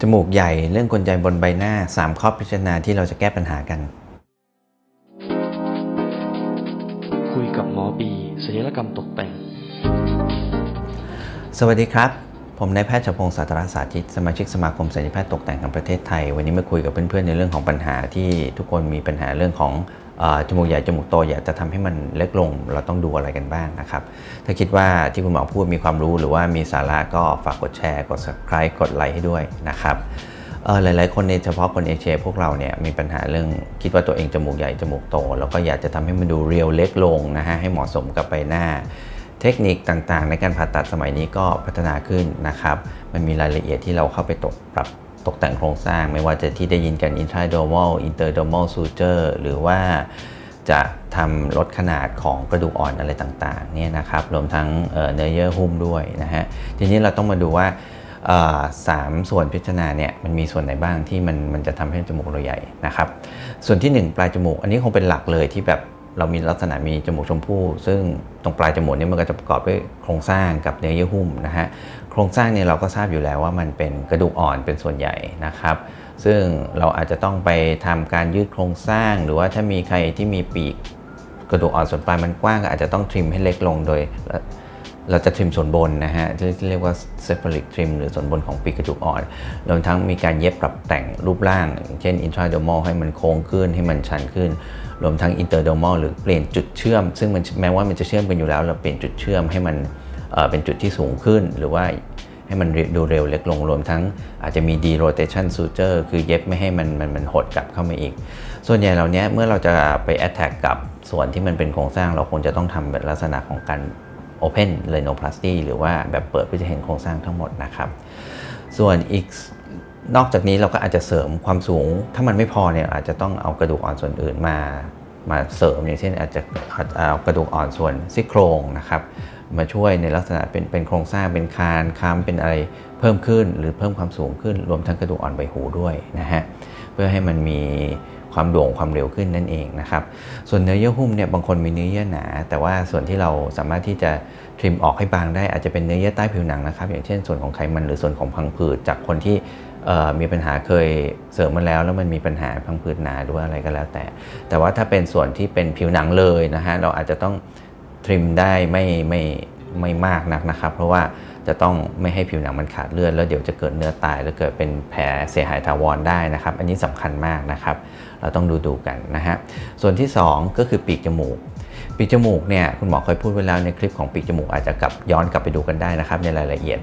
จมูกใหญ่เรื่องกลไกบนใบหน้า 3 ข้อพิจารณาที่เราจะแก้ปัญหากัน คุยกับหมอบีศัลยกรรมตกแต่ง สวัสดีครับ ผมนายแพทย์ชพงศ์สาตราสาธิต สมาชิกสมาคมศัลยแพทย์ตกแต่งแห่งประเทศไทย วันนี้มาคุยกับเพื่อนๆในเรื่องของปัญหาที่ทุกคนมีปัญหาเรื่องของอจมูกใหญ่จมูกโตอยากจะทำให้มันเล็กลง เราต้องดูอะไรกันบ้างนะครับ ถ้าคิดว่าที่คุณหมอพูดมีความรู้หรือว่ามีสาระก็ฝากกดแชร์ กด subscribe กดไลค์ให้ด้วยนะครับหลายๆ คนในเฉพาะคนเอเชียพวกเราเนี่ยมีปัญหาเรื่องคิดว่าตัวเองจมูกใหญ่จมูกโต แล้วก็อยากจะทำให้มันดูเรียวเล็กลงนะฮะให้เหมาะสมกับใบหน้า เทคนิคต่างๆ ในการผ่าตัดสมัยนี้ก็พัฒนาขึ้นนะครับ มันมีรายละเอียดที่เราเข้าไปตกปรับตกแต่งโครงสร้าง ไม่ว่าจะที่ได้ยินกัน intradermal interdermal suture หรือว่าจะทำลดขนาดของกระดูกอ่อนอะไรต่างๆเนี่ยนะครับรวมทั้งเนื้อเยื่อหุ้มด้วยนะฮะทีนี้เราต้องมาดูว่าสามส่วนพิจารณาเนี่ยมันมีส่วนไหนบ้างที่มันมันจะทำให้จมูกเราใหญ่นะครับ ส่วนที่ 1 ปลายจมูก อันนี้คงเป็นหลักเลยที่แบบ เรามีลักษณะมีจมูกชมพู่ ซึ่งตรงปลายจมูกเนี่ยมันก็จะประกอบด้วยโครงสร้างกับเนื้อเยื่อหุ้มนะฮะโครงสร้างเนี่ยเราก็ทราบอยู่แล้วว่ามันเป็นกระดูกอ่อนเป็นส่วนใหญ่นะครับ ซึ่งเราอาจจะต้องไปทำการยืดโครงสร้าง หรือว่าถ้ามีใครที่มีปีกกระดูกอ่อนส่วนปลายมันกว้างก็อาจจะต้องทริมให้เล็กลงโดย เราจะทริมส่วนบนนะฮะที่เรียกว่า separate trim หรือส่วนบนของปีกกระดูกอ่อนรวมทั้งมีการเย็บปรับแต่งรูปร่าง เช่น intradermal ให้มันโค้งขึ้นให้มันชันขึ้น รวมทั้ง interdermal หรือเปลี่ยนจุดเชื่อม ซึ่งมันแม้ว่ามันจะเชื่อมกันอยู่แล้ว เราเปลี่ยนจุดเชื่อมให้มันเเป็นจุดที่สูงขึ้น หรือว่าให้มันดูเร็วเล็กลงรวมทั้งอาจจะมี derotation suture คือเย็บไม่ให้มันมันมันหดกลับเข้ามาอีก ส่วนใหญ่เหล่านี้เมื่อเราจะไป attack กับส่วนที่มันเป็นโครงสร้างเราคงจะต้องทำแบบลักษณะของการ Open Rhinoplasty หรือว่าแบบเปิดเพื่อจะเห็นโครงสร้างทั้งหมดนะครับ ส่วนอีกนอกจากนี้เราก็อาจจะเสริมความสูง ถ้ามันไม่พอเนี่ยอาจจะต้องเอากระดูกอ่อนส่วนอื่นมามาเสริมอย่างเช่นอาจจะเอากระดูกอ่อนส่วนซี่โครงนะครับ มาช่วยในลักษณะเป็นเป็นโครงสร้างเป็นคานค้ำเป็นอะไรเพิ่มขึ้น หรือเพิ่มความสูงขึ้นรวมทั้งกระดูกอ่อนใบหูด้วยนะฮะเพื่อให้มันมีความโด่งความเร็วขึ้นนั่นเองนะครับ ส่วนเนื้อเยื่อหุ้มเนี่ยบางคนมีเนื้อเยื่อหนา แต่ว่าส่วนที่เราสามารถที่จะทริมออกให้บางได้อาจจะเป็นเนื้อเยื่อใต้ผิวหนังนะครับ อย่างเช่นส่วนของไขมันหรือส่วนของพังผืดจากคนที่มีปัญหาเคยเสริมมาแล้ว แล้วมันมีปัญหาพังผืดหนาหรือว่าอะไรก็แล้วแต่ แต่ว่าถ้าเป็นส่วนที่เป็นผิวหนังเลยนะฮะเราอาจจะต้องทริมได้ไม่ไม่ไม่มากนักนะครับ เพราะว่า จะต้องไม่ให้ผิวหนังมันขาดเลือดแล้วเดี๋ยวจะเกิดเนื้อตายแล้วเกิดเป็นแผลเสียหายถาวรได้นะครับ อันนี้สำคัญมากนะครับ เราต้องดูดูกันนะฮะส่วนที่ 2 ก็คือปีกจมูก ปีกจมูกเนี่ยคุณหมอเคยพูดไว้แล้วในคลิปของปีกจมูกอาจจะกลับย้อนกลับไปดูกันได้นะครับในรายละเอียด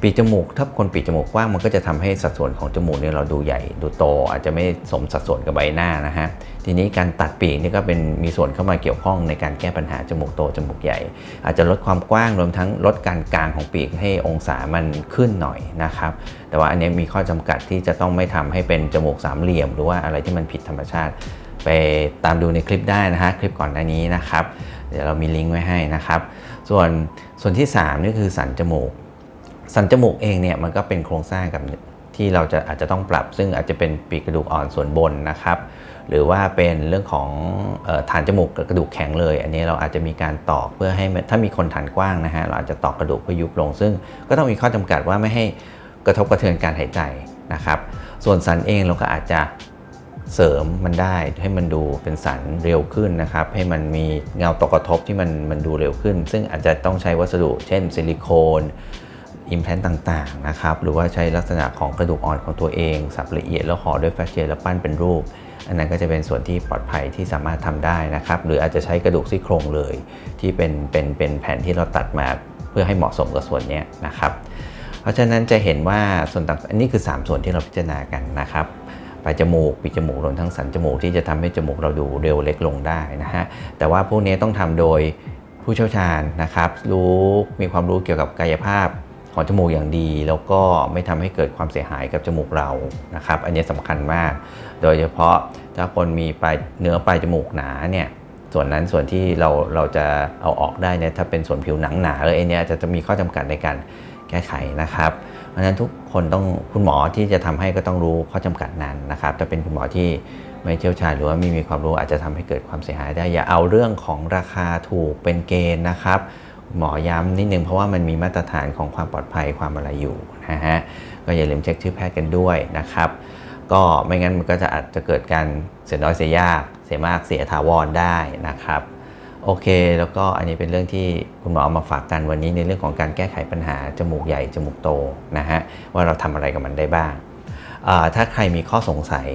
ปีกจมูกถ้าคนปีกจมูกกว้างมันก็จะทำให้สัดส่วนของจมูกเนี่ยเราดูใหญ่ดูโต อาจจะไม่สมสัดส่วนกับใบหน้านะฮะทีนี้การตัดปีกนี่ก็เป็นมีส่วนเข้ามาเกี่ยวข้องในการแก้ปัญหาจมูกโตจมูกใหญ่ อาจจะลดความกว้างรวมทั้งลดการกลางของปีกให้องศามันขึ้นหน่อยนะครับแต่ว่าอันนี้มีข้อจำกัดที่จะต้องไม่ทำให้เป็นจมูกสามเหลี่ยม หรือว่าอะไรที่มันผิดธรรมชาติ ไปตามดูในคลิปได้นะฮะคลิปก่อนหน้านี้นะครับ เดี๋ยวเรามีลิงก์ไว้ให้นะครับ ส่วนส่วนที่ 3 นี่คือสันจมูก สันจมูกเองเนี่ยมันก็เป็นโครงสร้างกับที่เราจะอาจจะต้องปรับ ซึ่งอาจจะเป็นปีกกระดูกอ่อนส่วนบนนะครับหรือว่าเป็นเรื่องของฐานจมูกกระดูกแข็งเลย อันนี้เราอาจจะมีการตอกเพื่อให้ถ้ามีคนฐานกว้างนะฮะเราอาจจะตอกกระดูกเพื่อยุบลง ซึ่งก็ต้องมีข้อจำกัดว่าไม่ให้กระทบกระเทือนการหายใจนะครับ ส่วนสันเองเราก็อาจจะ เสริมมันได้ให้มันดูเป็นสันเร็วขึ้นนะครับ ให้มันมีเงาตกกระทบที่มันมันดูเร็วขึ้น ซึ่งอาจจะต้องใช้วัสดุ เช่นซิลิโคนอิมแพลนต่างๆนะครับหรือว่าใช้ลักษณะของกระดูกอ่อนของตัวเอง สับละเอียดแล้วห่อด้วยแฟชเชียแล้วปั้นเป็นรูป อันนั้นก็จะเป็นส่วนที่ปลอดภัยที่สามารถทำได้นะครับ หรืออาจจะใช้กระดูกซี่โครงเลย ที่เป็นเป็นเป็นแผ่นที่เราตัดมาเพื่อให้เหมาะสมกับส่วนนี้นะครับ เพราะฉะนั้นจะเห็นว่าส่วนต่างอันนี้คือ 3 ส่วนที่เราพิจารณากันนะครับ ลายจมูกปีกจมูกรวมทั้งสันจมูกที่จะทำให้จมูกเราดูเร็วเล็กลงได้นะฮะแต่ว่าพวกนี้ต้องทำโดยผู้เชี่ยวชาญนะครับรู้มีความรู้เกี่ยวกับกายภาพของจมูกอย่างดี แล้วก็ไม่ทำให้เกิดความเสียหายกับจมูกเรานะครับอันนี้สำคัญมาก โดยเฉพาะถ้าคนมีปลายเนื้อปลายจมูกหนาเนี่ยส่วนนั้นส่วนที่เราเราจะเอาออกได้เนี่ยถ้าเป็นส่วนผิวหนังหนาเลยอ้นี้จะจะมีข้อจำกัดในการ แก้ไขนะครับ เพราะฉะนั้นทุกคนต้องคุณหมอที่จะทำให้ก็ต้องรู้ข้อจำกัดนั้นนะครับถ้าเป็นคุณหมอที่ไม่เชี่ยวชาญหรือว่าไม่มีความรู้อาจจะทำให้เกิดความเสียหายได้ อย่าเอาเรื่องของราคาถูกเป็นเกณฑ์นะครับหมอย้ำนิดนึงเพราะว่ามันมีมาตรฐานของความปลอดภัยความอะไรอยู่นะฮะก็อย่าลืมเช็คชื่อแพทย์กันด้วยนะครับ ก็ไม่งั้นมันก็จะอาจจะเกิดการเสียน้อยเสียยาก เสียมากเสียถาวรได้นะครับ โอเค แล้วก็อันนี้เป็นเรื่องที่คุณหมอเอามาฝากกันวันนี้ในเรื่องของการแก้ไขปัญหาจมูกใหญ่จมูกโตนะฮะว่าเราทำอะไรกับมันได้บ้าง ถ้าใครมีข้อสงสัย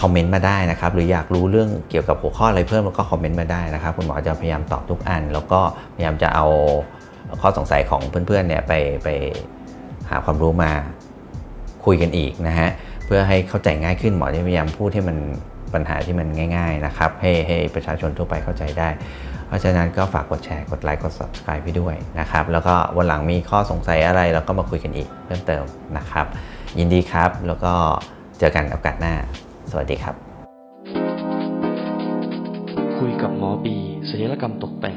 คอมเมนต์มาได้นะครับ หรืออยากรู้เรื่องเกี่ยวกับหัวข้ออะไรเพิ่มก็คอมเมนต์มาได้นะครับ คุณหมอจะพยายามตอบทุกอัน แล้วก็พยายามจะเอาข้อสงสัยของเพื่อนๆเนี่ยไปไปหาความรู้มาคุยกันอีกนะฮะเพื่อให้เข้าใจง่ายขึ้นหมอจะพยายามพูดให้มัน ปัญหาที่มันง่ายๆนะครับให้ให้ประชาชนทั่วไปเข้าใจได้ เพราะฉะนั้นก็ฝากกดแชร์ กดไลค์ กด subscribe พี่ด้วยนะครับแล้วก็วันหลังมีข้อสงสัยอะไรเราก็มาคุยกันอีกเพิ่มเติมนะครับ ยินดีครับแล้วก็เจอกันโอกาสหน้า สวัสดีครับ คุยกับหมอบีศัลยกรรมตกแต่ง